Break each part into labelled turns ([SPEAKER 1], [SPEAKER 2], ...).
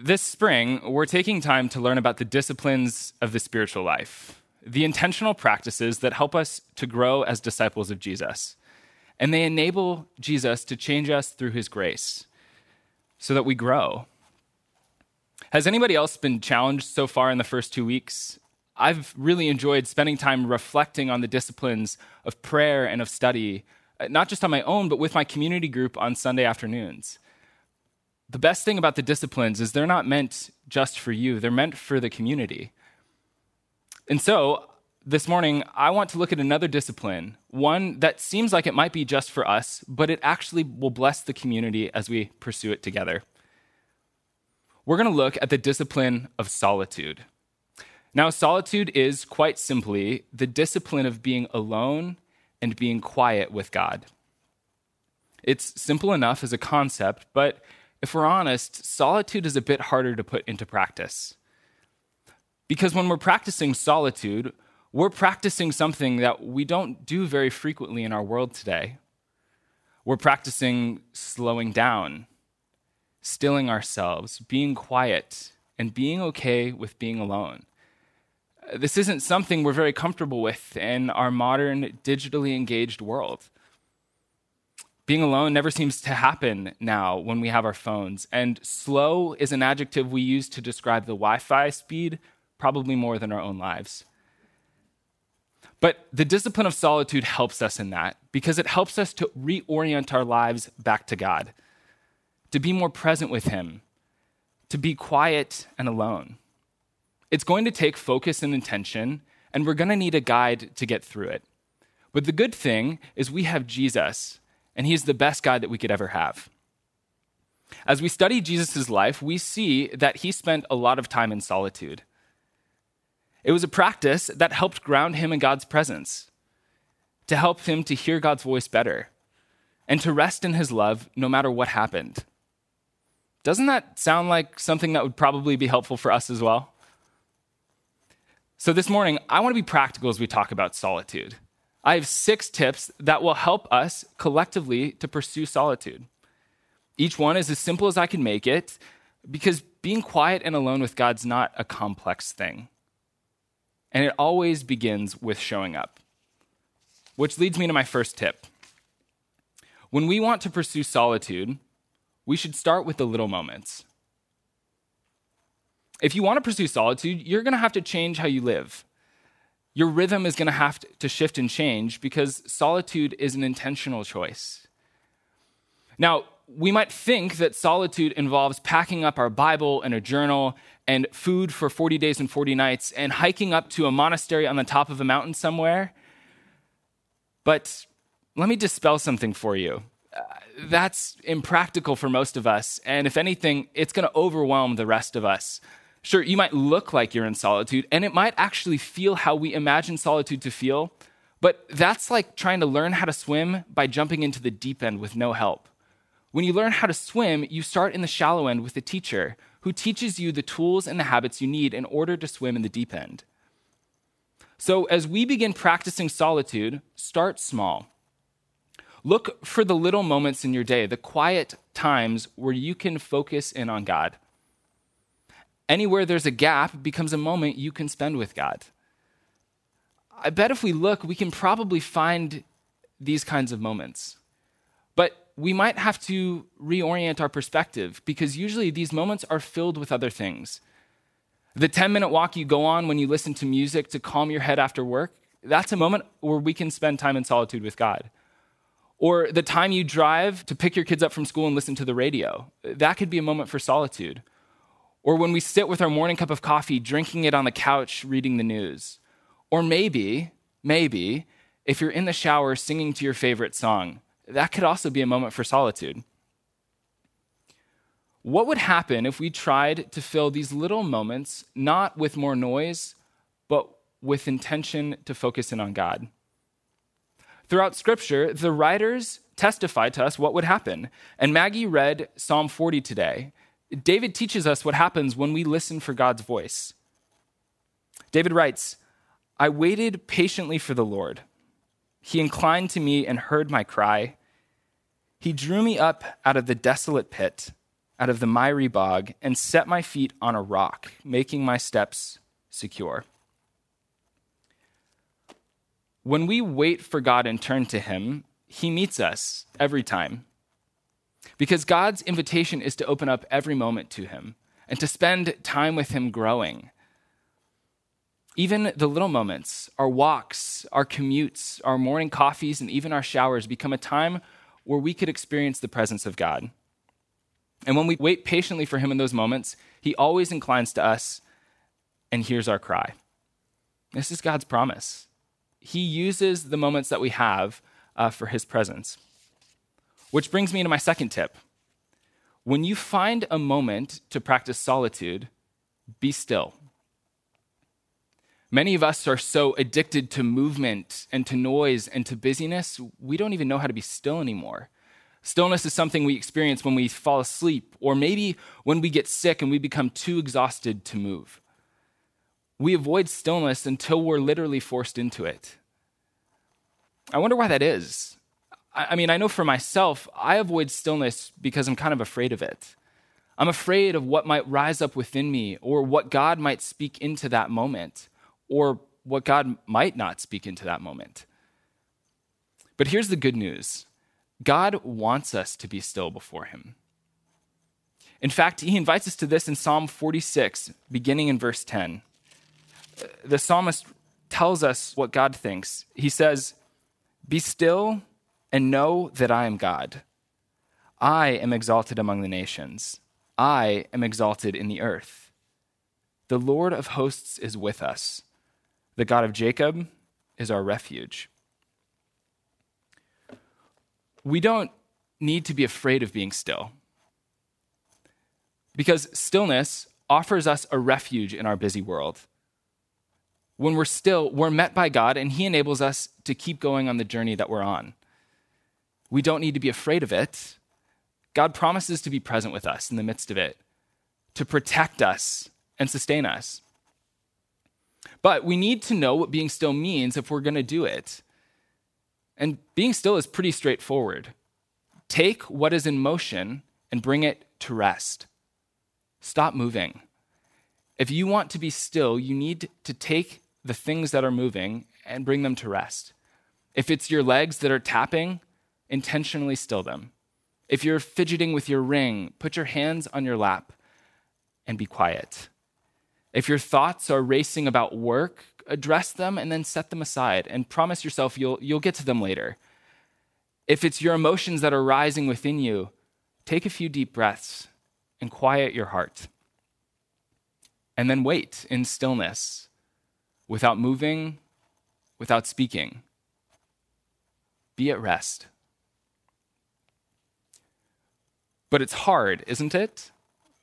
[SPEAKER 1] This spring, we're taking time to learn about the disciplines of the spiritual life, the intentional practices that help us to grow as disciples of Jesus. And they enable Jesus to change us through his grace so that we grow. Has anybody else been challenged so far in the first two weeks? I've really enjoyed spending time reflecting on the disciplines of prayer and of study, not just on my own, but with my community group on Sunday afternoons the best thing about the disciplines is they're not meant just for you, they're meant for the community. And so, this morning, I want to look at another discipline, one that seems like it might be just for us, but it actually will bless the community as we pursue it together. We're going to look at the discipline of solitude. Now, solitude is quite simply the discipline of being alone and being quiet with God. It's simple enough as a concept, but if we're honest, solitude is a bit harder to put into practice. Because when we're practicing solitude, we're practicing something that we don't do very frequently in our world today. We're practicing slowing down, stilling ourselves, being quiet, and being okay with being alone. This isn't something we're very comfortable with in our modern, digitally engaged world. Being alone never seems to happen now when we have our phones. And slow is an adjective we use to describe the Wi Fi speed, probably more than our own lives. But the discipline of solitude helps us in that because it helps us to reorient our lives back to God, to be more present with Him, to be quiet and alone. It's going to take focus and intention, and we're going to need a guide to get through it. But the good thing is we have Jesus and he's the best guy that we could ever have. As we study Jesus' life, we see that he spent a lot of time in solitude. It was a practice that helped ground him in God's presence, to help him to hear God's voice better, and to rest in his love no matter what happened. Doesn't that sound like something that would probably be helpful for us as well? So, this morning, I want to be practical as we talk about solitude. I have six tips that will help us collectively to pursue solitude. Each one is as simple as I can make it because being quiet and alone with God's not a complex thing. And it always begins with showing up. Which leads me to my first tip. When we want to pursue solitude, we should start with the little moments. If you want to pursue solitude, you're going to have to change how you live your rhythm is going to have to shift and change because solitude is an intentional choice. Now, we might think that solitude involves packing up our Bible and a journal and food for 40 days and 40 nights and hiking up to a monastery on the top of a mountain somewhere. But let me dispel something for you. Uh, that's impractical for most of us. And if anything, it's going to overwhelm the rest of us. Sure, you might look like you're in solitude, and it might actually feel how we imagine solitude to feel, but that's like trying to learn how to swim by jumping into the deep end with no help. When you learn how to swim, you start in the shallow end with a teacher who teaches you the tools and the habits you need in order to swim in the deep end. So, as we begin practicing solitude, start small. Look for the little moments in your day, the quiet times where you can focus in on God. Anywhere there's a gap becomes a moment you can spend with God. I bet if we look, we can probably find these kinds of moments. But we might have to reorient our perspective because usually these moments are filled with other things. The 10 minute walk you go on when you listen to music to calm your head after work, that's a moment where we can spend time in solitude with God. Or the time you drive to pick your kids up from school and listen to the radio, that could be a moment for solitude. Or when we sit with our morning cup of coffee, drinking it on the couch, reading the news. Or maybe, maybe, if you're in the shower singing to your favorite song, that could also be a moment for solitude. What would happen if we tried to fill these little moments not with more noise, but with intention to focus in on God? Throughout Scripture, the writers testify to us what would happen. And Maggie read Psalm 40 today. David teaches us what happens when we listen for God's voice. David writes, I waited patiently for the Lord. He inclined to me and heard my cry. He drew me up out of the desolate pit, out of the miry bog and set my feet on a rock, making my steps secure. When we wait for God and turn to Him, He meets us every time. Because God's invitation is to open up every moment to Him and to spend time with Him growing. Even the little moments, our walks, our commutes, our morning coffees, and even our showers become a time where we could experience the presence of God. And when we wait patiently for Him in those moments, He always inclines to us and hears our cry. This is God's promise. He uses the moments that we have uh, for His presence. Which brings me to my second tip. When you find a moment to practice solitude, be still. Many of us are so addicted to movement and to noise and to busyness, we don't even know how to be still anymore. Stillness is something we experience when we fall asleep, or maybe when we get sick and we become too exhausted to move. We avoid stillness until we're literally forced into it. I wonder why that is. I mean, I know for myself, I avoid stillness because I'm kind of afraid of it. I'm afraid of what might rise up within me or what God might speak into that moment or what God might not speak into that moment. But here's the good news God wants us to be still before Him. In fact, He invites us to this in Psalm 46, beginning in verse 10. The psalmist tells us what God thinks. He says, Be still and know that I am God. I am exalted among the nations. I am exalted in the earth. The Lord of hosts is with us. The God of Jacob is our refuge. We don't need to be afraid of being still because stillness offers us a refuge in our busy world. When we're still, we're met by God and He enables us to keep going on the journey that we're on. We don't need to be afraid of it. God promises to be present with us in the midst of it, to protect us and sustain us. But we need to know what being still means if we're going to do it. And being still is pretty straightforward. Take what is in motion and bring it to rest. Stop moving. If you want to be still, you need to take the things that are moving and bring them to rest. If it's your legs that are tapping, intentionally still them. If you're fidgeting with your ring, put your hands on your lap and be quiet. If your thoughts are racing about work, address them and then set them aside and promise yourself you'll, you'll get to them later. If it's your emotions that are rising within you, take a few deep breaths and quiet your heart. And then wait in stillness without moving, without speaking. Be at rest. But it's hard, isn't it?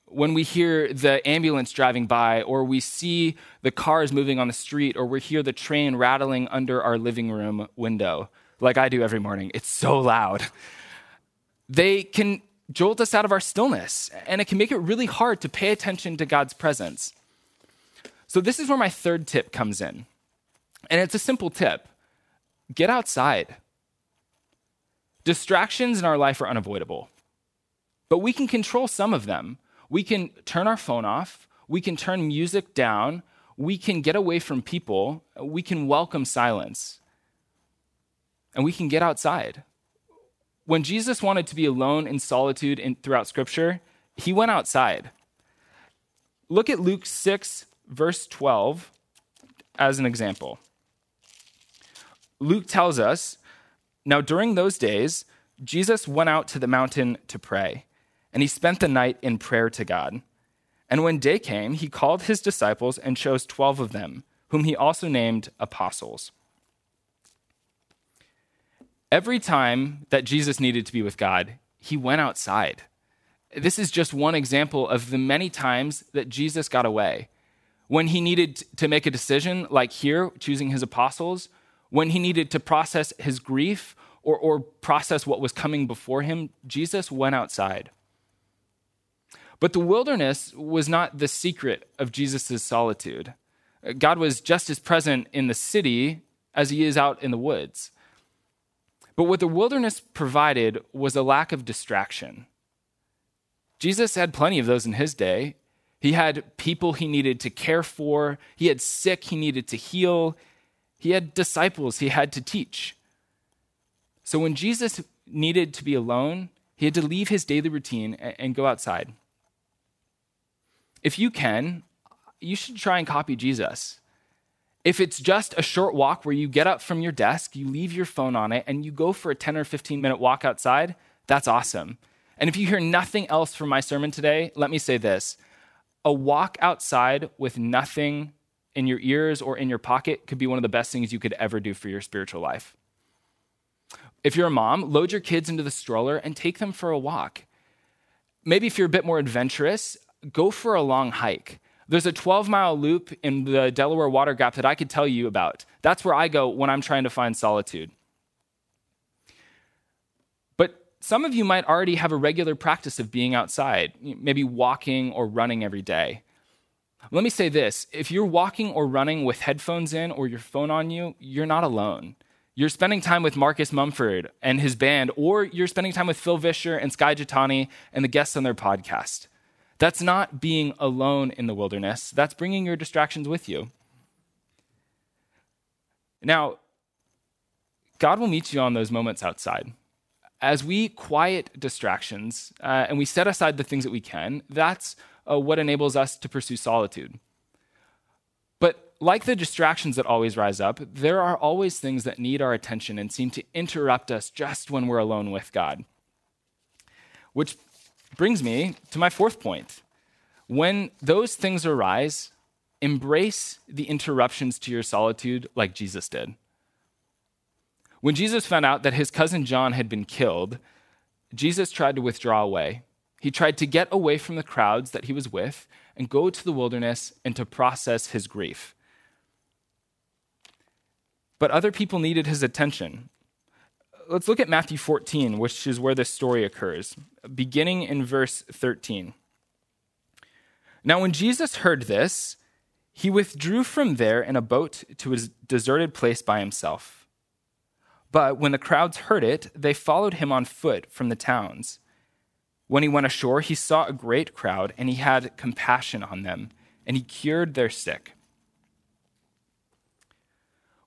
[SPEAKER 1] When we hear the ambulance driving by, or we see the cars moving on the street, or we hear the train rattling under our living room window, like I do every morning, it's so loud. They can jolt us out of our stillness, and it can make it really hard to pay attention to God's presence. So, this is where my third tip comes in. And it's a simple tip get outside. Distractions in our life are unavoidable. But we can control some of them. We can turn our phone off, we can turn music down, we can get away from people, we can welcome silence, and we can get outside. When Jesus wanted to be alone in solitude in, throughout Scripture, he went outside. Look at Luke 6, verse 12, as an example. Luke tells us now during those days, Jesus went out to the mountain to pray and he spent the night in prayer to God. And when day came, he called his disciples and chose 12 of them, whom he also named apostles. Every time that Jesus needed to be with God, he went outside. This is just one example of the many times that Jesus got away. When he needed to make a decision, like here, choosing his apostles, when he needed to process his grief or, or process what was coming before him, Jesus went outside. But the wilderness was not the secret of Jesus' solitude. God was just as present in the city as he is out in the woods. But what the wilderness provided was a lack of distraction. Jesus had plenty of those in his day. He had people he needed to care for, he had sick he needed to heal, he had disciples he had to teach. So when Jesus needed to be alone, he had to leave his daily routine and go outside. If you can, you should try and copy Jesus. If it's just a short walk where you get up from your desk, you leave your phone on it, and you go for a 10 or 15 minute walk outside, that's awesome. And if you hear nothing else from my sermon today, let me say this a walk outside with nothing in your ears or in your pocket could be one of the best things you could ever do for your spiritual life. If you're a mom, load your kids into the stroller and take them for a walk. Maybe if you're a bit more adventurous, go for a long hike. There's a 12 mile loop in the Delaware Water Gap that I could tell you about. That's where I go when I'm trying to find solitude. But some of you might already have a regular practice of being outside, maybe walking or running every day. Let me say this if you're walking or running with headphones in or your phone on you, you're not alone. You're spending time with Marcus Mumford and his band, or you're spending time with Phil Vischer and Skye Jethani and the guests on their podcast. That's not being alone in the wilderness, that's bringing your distractions with you. Now, God will meet you on those moments outside. As we quiet distractions uh, and we set aside the things that we can, that's uh, what enables us to pursue solitude. But like the distractions that always rise up, there are always things that need our attention and seem to interrupt us just when we're alone with God. Which brings me to my fourth point. When those things arise, embrace the interruptions to your solitude like Jesus did. When Jesus found out that his cousin John had been killed, Jesus tried to withdraw away. He tried to get away from the crowds that he was with and go to the wilderness and to process his grief. But other people needed his attention let's look at Matthew 14, which is where this story occurs, beginning in verse 13. Now, when Jesus heard this, he withdrew from there in a boat to a deserted place by himself. But when the crowds heard it, they followed him on foot from the towns. When he went ashore, he saw a great crowd, and he had compassion on them, and he cured their sick.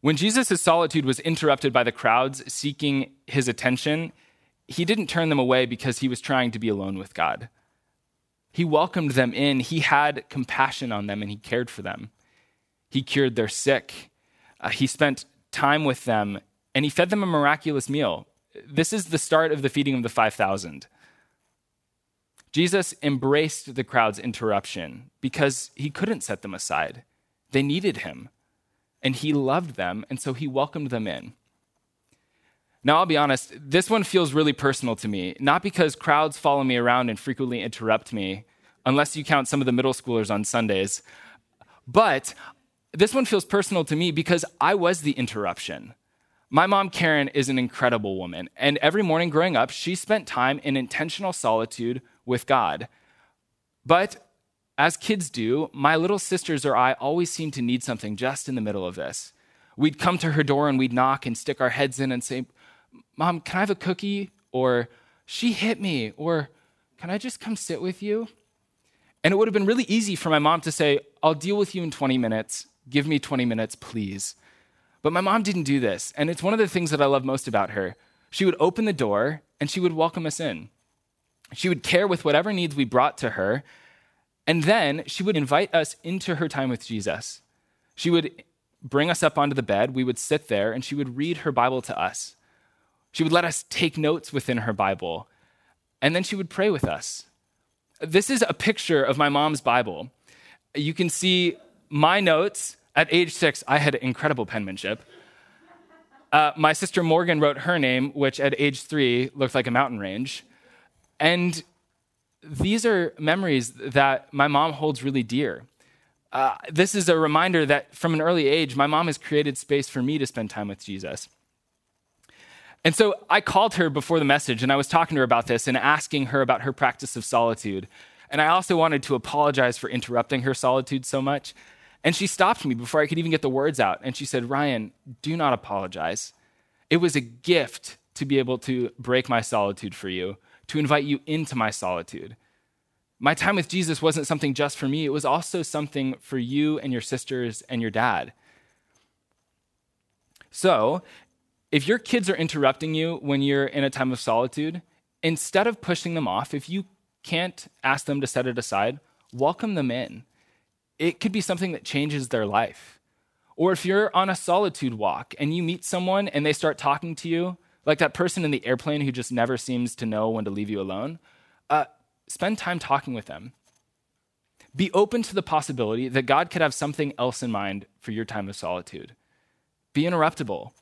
[SPEAKER 1] When Jesus' solitude was interrupted by the crowds seeking his attention, he didn't turn them away because he was trying to be alone with God. He welcomed them in, he had compassion on them, and he cared for them. He cured their sick, uh, he spent time with them, and he fed them a miraculous meal. This is the start of the feeding of the 5,000. Jesus embraced the crowd's interruption because he couldn't set them aside. They needed him and he loved them, and so he welcomed them in. Now, I'll be honest, this one feels really personal to me, not because crowds follow me around and frequently interrupt me, unless you count some of the middle schoolers on Sundays, but this one feels personal to me because I was the interruption. My mom, Karen, is an incredible woman, and every morning growing up, she spent time in intentional solitude with God. But as kids do, my little sisters or I always seemed to need something just in the middle of this. We'd come to her door and we'd knock and stick our heads in and say, Mom, can I have a cookie? Or, She hit me. Or, Can I just come sit with you? And it would have been really easy for my mom to say, I'll deal with you in 20 minutes. Give me 20 minutes, please. But my mom didn't do this. And it's one of the things that I love most about her. She would open the door and she would welcome us in. She would care with whatever needs we brought to her, and then she would invite us into her time with Jesus. She would bring us up onto the bed, we would sit there, and she would read her Bible to us. She would let us take notes within her Bible, and then she would pray with us. This is a picture of my mom's Bible. You can see my notes. At age six, I had incredible penmanship. Uh, my sister Morgan wrote her name, which at age three looked like a mountain range. And these are memories that my mom holds really dear. Uh, this is a reminder that from an early age, my mom has created space for me to spend time with Jesus. And so I called her before the message and I was talking to her about this and asking her about her practice of solitude. And I also wanted to apologize for interrupting her solitude so much. And she stopped me before I could even get the words out. And she said, Ryan, do not apologize. It was a gift to be able to break my solitude for you to invite you into my solitude. My time with Jesus wasn't something just for me, it was also something for you and your sisters and your dad. So, if your kids are interrupting you when you're in a time of solitude, instead of pushing them off, if you can't ask them to set it aside, welcome them in. It could be something that changes their life. Or if you're on a solitude walk and you meet someone and they start talking to you, like that person in the airplane who just never seems to know when to leave you alone, uh, spend time talking with them. Be open to the possibility that God could have something else in mind for your time of solitude. Be interruptible.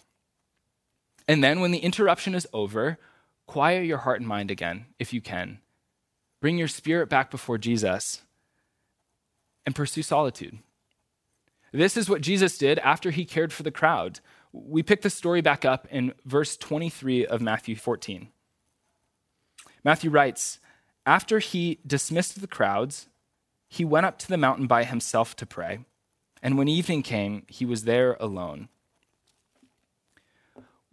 [SPEAKER 1] And then when the interruption is over, quiet your heart and mind again, if you can. Bring your spirit back before Jesus and pursue solitude. This is what Jesus did after he cared for the crowd. We pick the story back up in verse 23 of Matthew 14. Matthew writes, After he dismissed the crowds, he went up to the mountain by himself to pray. And when evening came, he was there alone.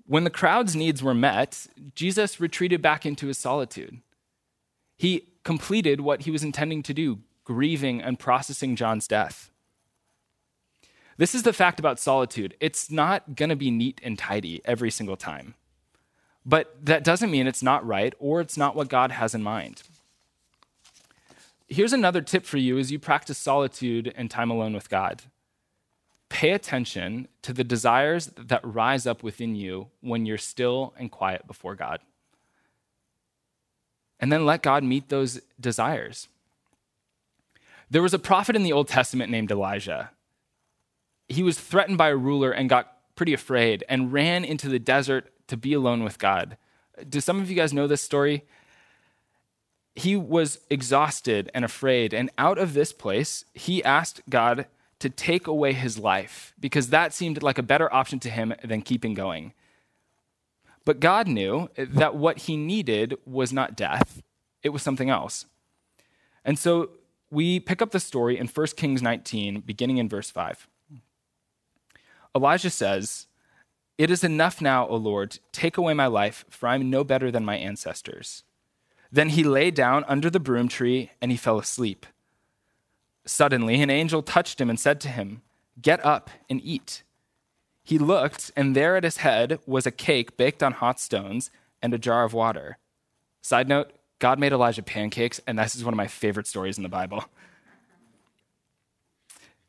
[SPEAKER 1] When the crowd's needs were met, Jesus retreated back into his solitude. He completed what he was intending to do, grieving and processing John's death. This is the fact about solitude it's not going to be neat and tidy every single time. But that doesn't mean it's not right or it's not what God has in mind. Here's another tip for you as you practice solitude and time alone with God pay attention to the desires that rise up within you when you're still and quiet before God. And then let God meet those desires. There was a prophet in the Old Testament named Elijah. He was threatened by a ruler and got pretty afraid and ran into the desert to be alone with God. Do some of you guys know this story? He was exhausted and afraid, and out of this place, he asked God to take away his life because that seemed like a better option to him than keeping going. But God knew that what he needed was not death, it was something else. And so we pick up the story in 1 Kings 19, beginning in verse 5. Elijah says, It is enough now, O Lord, take away my life, for I am no better than my ancestors. Then he lay down under the broom tree and he fell asleep. Suddenly, an angel touched him and said to him, Get up and eat. He looked, and there at his head was a cake baked on hot stones and a jar of water. Side note God made Elijah pancakes, and this is one of my favorite stories in the Bible.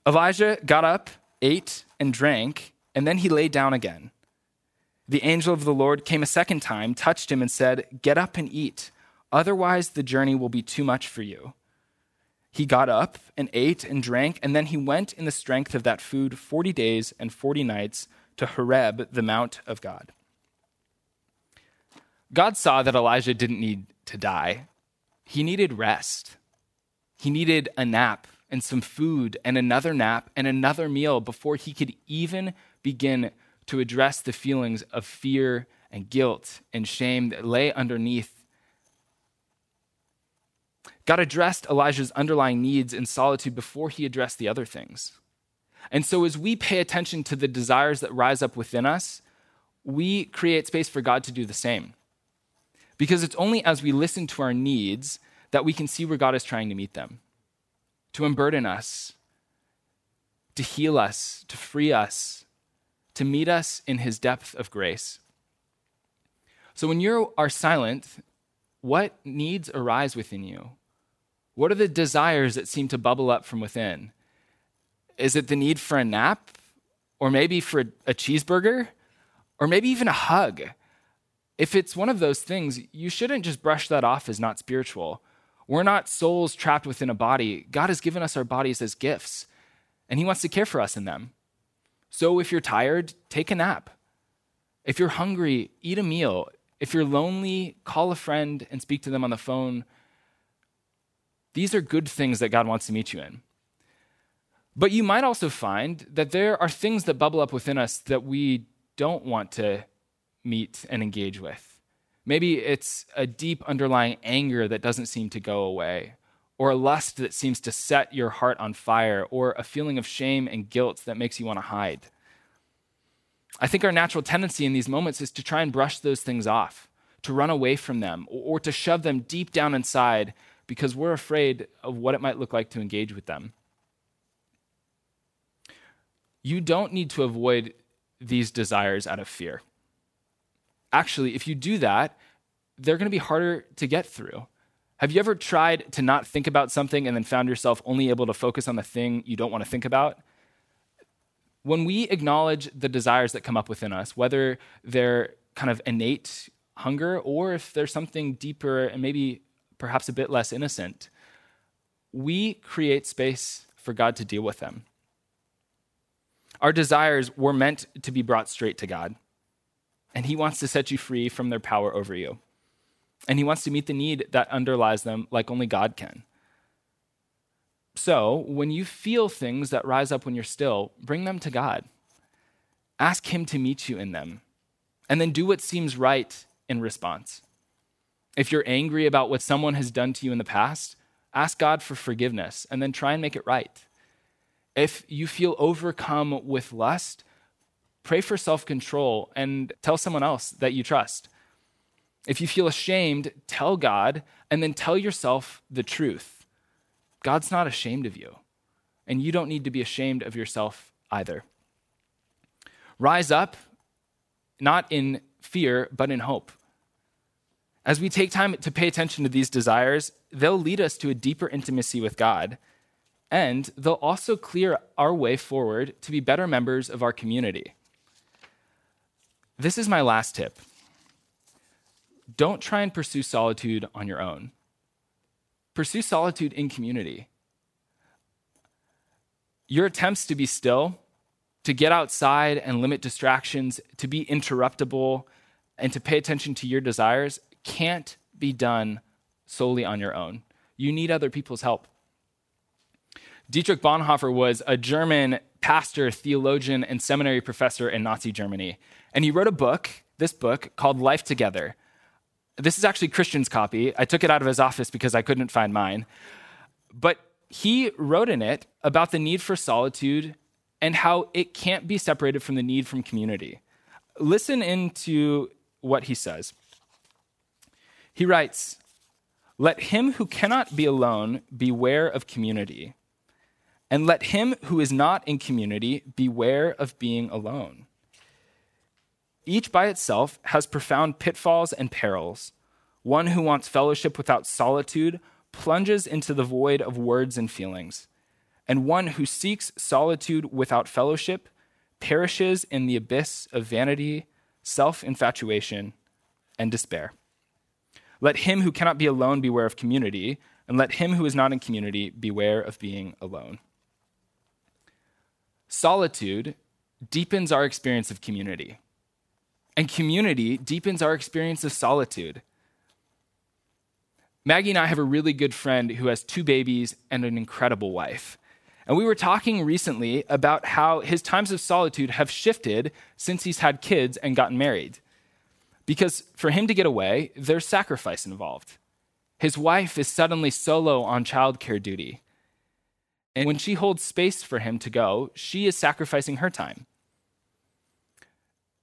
[SPEAKER 1] Elijah got up, ate, and drank, and then he lay down again. The angel of the Lord came a second time, touched him, and said, Get up and eat, otherwise the journey will be too much for you. He got up and ate and drank, and then he went in the strength of that food 40 days and 40 nights to Horeb, the mount of God. God saw that Elijah didn't need to die, he needed rest. He needed a nap and some food and another nap and another meal before he could even begin to address the feelings of fear and guilt and shame that lay underneath God addressed Elijah's underlying needs in solitude before he addressed the other things. And so, as we pay attention to the desires that rise up within us, we create space for God to do the same. Because it's only as we listen to our needs that we can see where God is trying to meet them, to unburden us, to heal us, to free us, to meet us in his depth of grace. So, when you are silent, what needs arise within you? What are the desires that seem to bubble up from within? Is it the need for a nap? Or maybe for a cheeseburger? Or maybe even a hug? If it's one of those things, you shouldn't just brush that off as not spiritual. We're not souls trapped within a body. God has given us our bodies as gifts, and He wants to care for us in them. So if you're tired, take a nap. If you're hungry, eat a meal. If you're lonely, call a friend and speak to them on the phone these are good things that God wants to meet you in. But you might also find that there are things that bubble up within us that we don't want to meet and engage with. Maybe it's a deep underlying anger that doesn't seem to go away, or a lust that seems to set your heart on fire, or a feeling of shame and guilt that makes you want to hide. I think our natural tendency in these moments is to try and brush those things off, to run away from them, or to shove them deep down inside because we're afraid of what it might look like to engage with them. You don't need to avoid these desires out of fear. Actually, if you do that, they're going to be harder to get through. Have you ever tried to not think about something and then found yourself only able to focus on the thing you don't want to think about? When we acknowledge the desires that come up within us, whether they're kind of innate hunger or if there's something deeper and maybe perhaps a bit less innocent, we create space for God to deal with them. Our desires were meant to be brought straight to God, and He wants to set you free from their power over you. And He wants to meet the need that underlies them like only God can. So, when you feel things that rise up when you're still, bring them to God. Ask Him to meet you in them, and then do what seems right in response. If you're angry about what someone has done to you in the past, ask God for forgiveness and then try and make it right. If you feel overcome with lust, pray for self control and tell someone else that you trust. If you feel ashamed, tell God and then tell yourself the truth. God's not ashamed of you, and you don't need to be ashamed of yourself either. Rise up, not in fear, but in hope. As we take time to pay attention to these desires, they'll lead us to a deeper intimacy with God, and they'll also clear our way forward to be better members of our community. This is my last tip. Don't try and pursue solitude on your own. Pursue solitude in community. Your attempts to be still, to get outside and limit distractions, to be interruptible, and to pay attention to your desires can't be done solely on your own. You need other people's help. Dietrich Bonhoeffer was a German pastor, theologian, and seminary professor in Nazi Germany. And he wrote a book, this book, called Life Together. This is actually Christian's copy. I took it out of his office because I couldn't find mine. But he wrote in it about the need for solitude and how it can't be separated from the need from community. Listen into what he says. He writes, Let him who cannot be alone beware of community, and let him who is not in community beware of being alone. Each by itself has profound pitfalls and perils. One who wants fellowship without solitude plunges into the void of words and feelings. And one who seeks solitude without fellowship perishes in the abyss of vanity, self infatuation, and despair. Let him who cannot be alone beware of community, and let him who is not in community beware of being alone. Solitude deepens our experience of community. And community deepens our experience of solitude. Maggie and I have a really good friend who has two babies and an incredible wife. And we were talking recently about how his times of solitude have shifted since he's had kids and gotten married. Because for him to get away, there's sacrifice involved. His wife is suddenly solo on childcare duty. And when she holds space for him to go, she is sacrificing her time.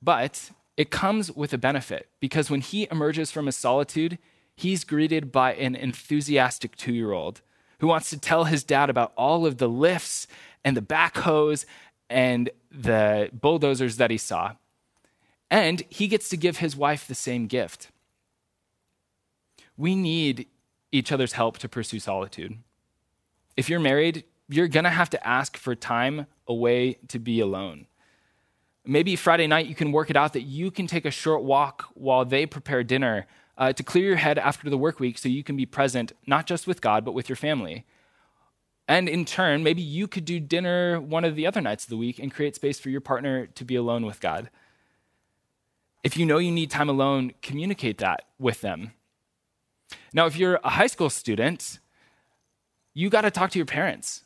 [SPEAKER 1] But it comes with a benefit because when he emerges from his solitude, he's greeted by an enthusiastic two year old who wants to tell his dad about all of the lifts and the backhoes and the bulldozers that he saw. And he gets to give his wife the same gift. We need each other's help to pursue solitude. If you're married, you're going to have to ask for time away to be alone. Maybe Friday night you can work it out that you can take a short walk while they prepare dinner uh, to clear your head after the work week so you can be present not just with God, but with your family. And in turn, maybe you could do dinner one of the other nights of the week and create space for your partner to be alone with God. If you know you need time alone, communicate that with them. Now, if you're a high school student, you got to talk to your parents.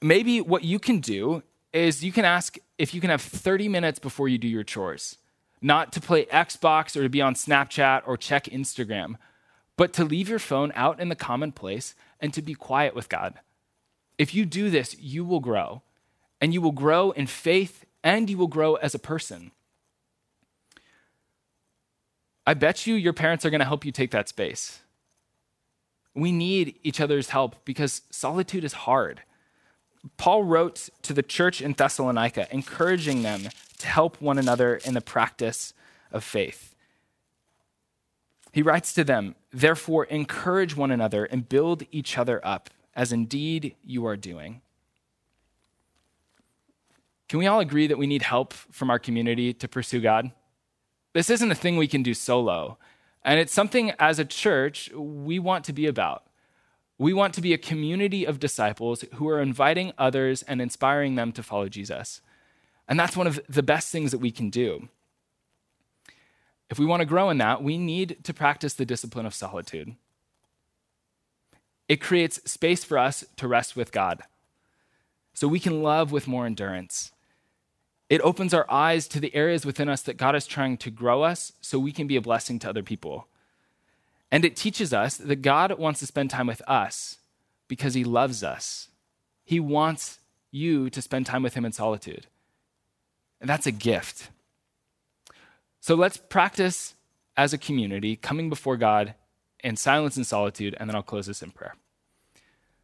[SPEAKER 1] Maybe what you can do is you can ask if you can have 30 minutes before you do your chores, not to play Xbox or to be on Snapchat or check Instagram, but to leave your phone out in the common place and to be quiet with God. If you do this, you will grow, and you will grow in faith and you will grow as a person. I bet you your parents are going to help you take that space. We need each other's help because solitude is hard. Paul wrote to the church in Thessalonica, encouraging them to help one another in the practice of faith. He writes to them, Therefore, encourage one another and build each other up, as indeed you are doing. Can we all agree that we need help from our community to pursue God? This isn't a thing we can do solo. And it's something as a church we want to be about. We want to be a community of disciples who are inviting others and inspiring them to follow Jesus. And that's one of the best things that we can do. If we want to grow in that, we need to practice the discipline of solitude. It creates space for us to rest with God so we can love with more endurance. It opens our eyes to the areas within us that God is trying to grow us so we can be a blessing to other people. And it teaches us that God wants to spend time with us because he loves us. He wants you to spend time with him in solitude. And that's a gift. So let's practice as a community coming before God in silence and solitude, and then I'll close this in prayer.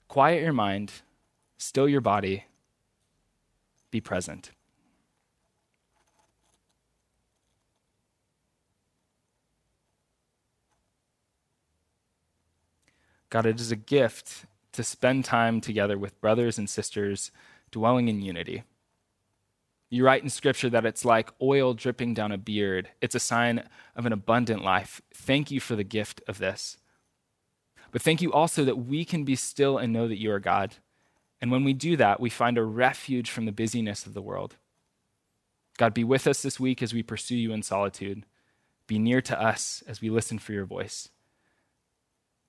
[SPEAKER 1] Quiet your mind, still your body, be present. God, it is a gift to spend time together with brothers and sisters dwelling in unity. You write in Scripture that it's like oil dripping down a beard. It's a sign of an abundant life. Thank you for the gift of this. But thank you also that we can be still and know that you are God. And when we do that, we find a refuge from the busyness of the world. God, be with us this week as we pursue you in solitude. Be near to us as we listen for your voice.